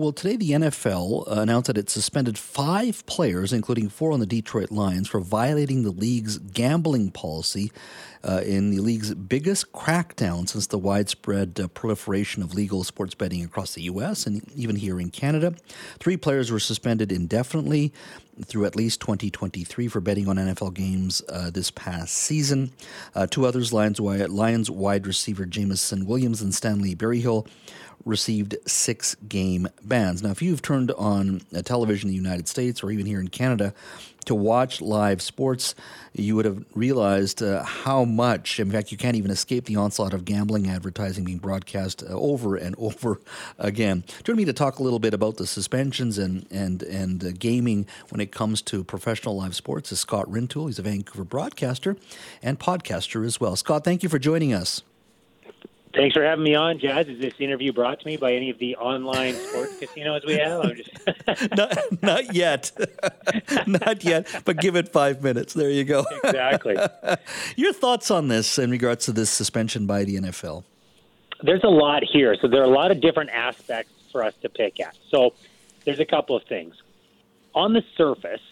Well, today the NFL announced that it suspended five players, including four on the Detroit Lions, for violating the league's gambling policy uh, in the league's biggest crackdown since the widespread uh, proliferation of legal sports betting across the U.S. and even here in Canada. Three players were suspended indefinitely through at least 2023 for betting on NFL games uh, this past season. Uh, two others, Lions, Lions wide receiver Jameson Williams and Stanley Berryhill, received six game bans. Now, if you've turned on a television in the United States or even here in Canada to watch live sports, you would have realized uh, how much, in fact, you can't even escape the onslaught of gambling advertising being broadcast uh, over and over again. Joining me to talk a little bit about the suspensions and and and uh, gaming when it comes to professional live sports is Scott Rintoul. He's a Vancouver broadcaster and podcaster as well. Scott, thank you for joining us. Thanks for having me on, Jazz. Is this interview brought to me by any of the online sports casinos we have? I'm just not, not yet, not yet. But give it five minutes. There you go. Exactly. Your thoughts on this in regards to this suspension by the NFL? There's a lot here, so there are a lot of different aspects for us to pick at. So there's a couple of things. On the surface,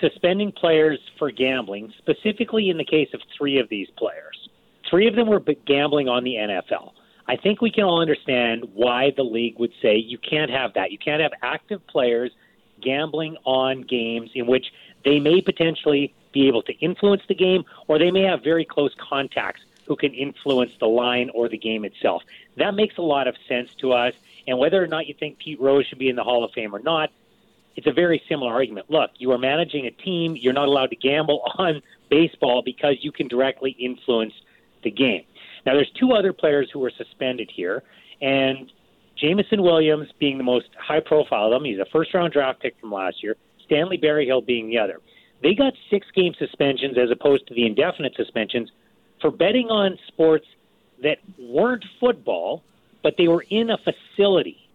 suspending players for gambling, specifically in the case of three of these players Three of them were gambling on the NFL. I think we can all understand why the league would say you can't have that. You can't have active players gambling on games in which they may potentially be able to influence the game or they may have very close contacts who can influence the line or the game itself. That makes a lot of sense to us. And whether or not you think Pete Rose should be in the Hall of Fame or not, it's a very similar argument. Look, you are managing a team. You're not allowed to gamble on baseball because you can directly influence the game. Now, there's two other players who were suspended here, and Jameson Williams being the most high profile of them. He's a first round draft pick from last year. Stanley Berryhill being the other. They got six game suspensions as opposed to the indefinite suspensions for betting on sports that weren't football, but they were in a facility,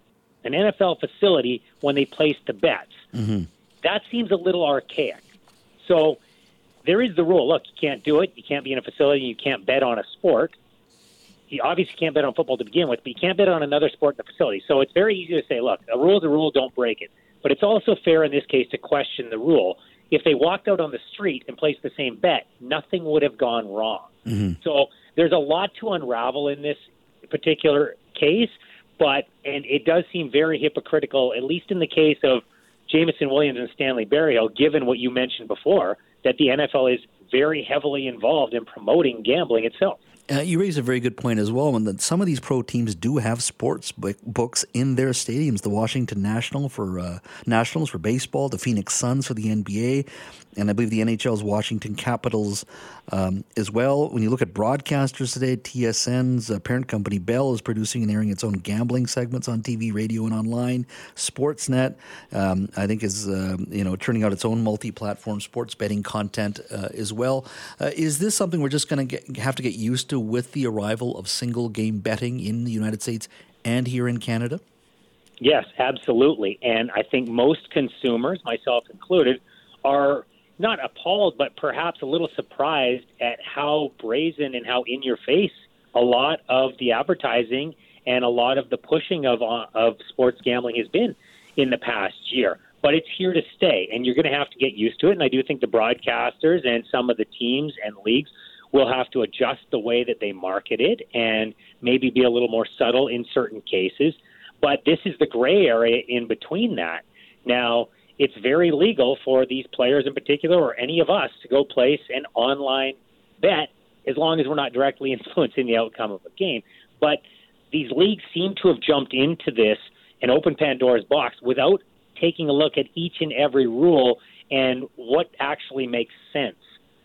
an NFL facility, when they placed the bets. Mm-hmm. That seems a little archaic. So there is the rule. Look, you can't do it. You can't be in a facility. You can't bet on a sport. You obviously can't bet on football to begin with, but you can't bet on another sport in the facility. So it's very easy to say, look, a rule is a rule. Don't break it. But it's also fair in this case to question the rule. If they walked out on the street and placed the same bet, nothing would have gone wrong. Mm-hmm. So there's a lot to unravel in this particular case, but and it does seem very hypocritical, at least in the case of Jameson Williams and Stanley Berryhill, given what you mentioned before that the NFL is very heavily involved in promoting gambling itself. Uh, you raise a very good point as well, and that some of these pro teams do have sports books in their stadiums. The Washington National for uh, Nationals for baseball, the Phoenix Suns for the NBA, and I believe the NHL's Washington Capitals um, as well. When you look at broadcasters today, TSN's uh, parent company Bell is producing and airing its own gambling segments on TV, radio, and online. Sportsnet, um, I think, is uh, you know turning out its own multi-platform sports betting content uh, as well. Uh, is this something we're just going to have to get used to with the arrival of single game betting in the United States and here in Canada? Yes, absolutely. And I think most consumers, myself included, are not appalled, but perhaps a little surprised at how brazen and how in your face a lot of the advertising and a lot of the pushing of uh, of sports gambling has been in the past year. But it's here to stay, and you're going to have to get used to it. And I do think the broadcasters and some of the teams and leagues will have to adjust the way that they market it and maybe be a little more subtle in certain cases. But this is the gray area in between that. Now, it's very legal for these players in particular or any of us to go place an online bet as long as we're not directly influencing the outcome of a game. But these leagues seem to have jumped into this and opened Pandora's box without taking a look at each and every rule and what actually makes sense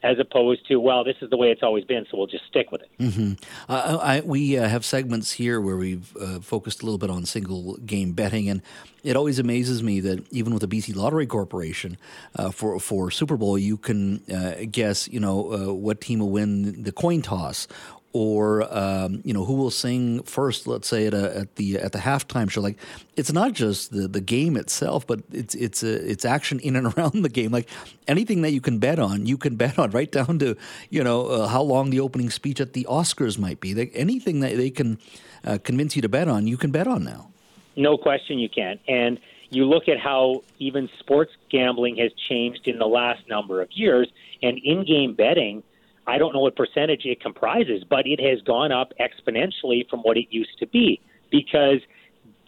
as opposed to well this is the way it's always been so we'll just stick with it mm-hmm. uh, I, we uh, have segments here where we've uh, focused a little bit on single game betting and it always amazes me that even with the BC Lottery Corporation uh, for for Super Bowl you can uh, guess you know uh, what team will win the coin toss or um, you know who will sing first let's say at, a, at the at the halftime show. Like it's not just the, the game itself but it's it's a, it's action in and around the game. Like anything that you can bet on you can bet on right down to you know uh, how long the opening speech at the Oscars might be. Like anything that they can uh, convince you to bet on you can bet on now. No question you can. And you look at how even sports gambling has changed in the last number of years, and in game betting, I don't know what percentage it comprises, but it has gone up exponentially from what it used to be because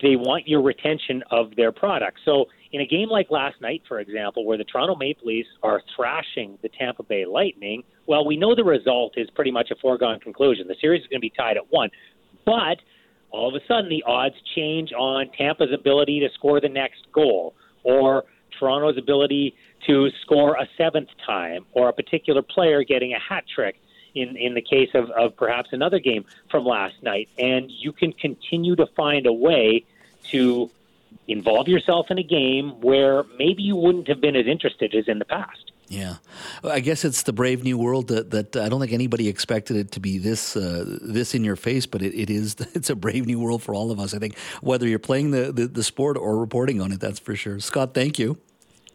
they want your retention of their product. So, in a game like last night, for example, where the Toronto Maple Leafs are thrashing the Tampa Bay Lightning, well, we know the result is pretty much a foregone conclusion. The series is going to be tied at one. But all of a sudden the odds change on Tampa's ability to score the next goal or Toronto's ability to score a seventh time or a particular player getting a hat trick in, in the case of, of perhaps another game from last night. And you can continue to find a way to involve yourself in a game where maybe you wouldn't have been as interested as in the past. Yeah, I guess it's the brave new world that, that I don't think anybody expected it to be this uh, this in your face, but it, it is. It's a brave new world for all of us. I think whether you're playing the, the, the sport or reporting on it, that's for sure. Scott, thank you.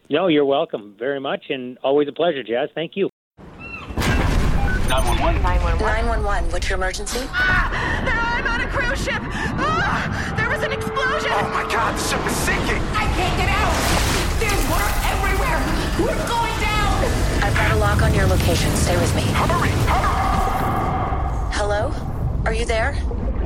No, you're welcome very much, and always a pleasure, Jazz. Thank you. 911. 911. 911. What's your emergency? Ah, I'm on a cruise ship. Ah, there was an explosion. Oh my God, the ship is sinking. I can't get out. There's water everywhere. We're going down. I've got a lock on your location. Stay with me. Hurry, hurry! Hello? Are you there?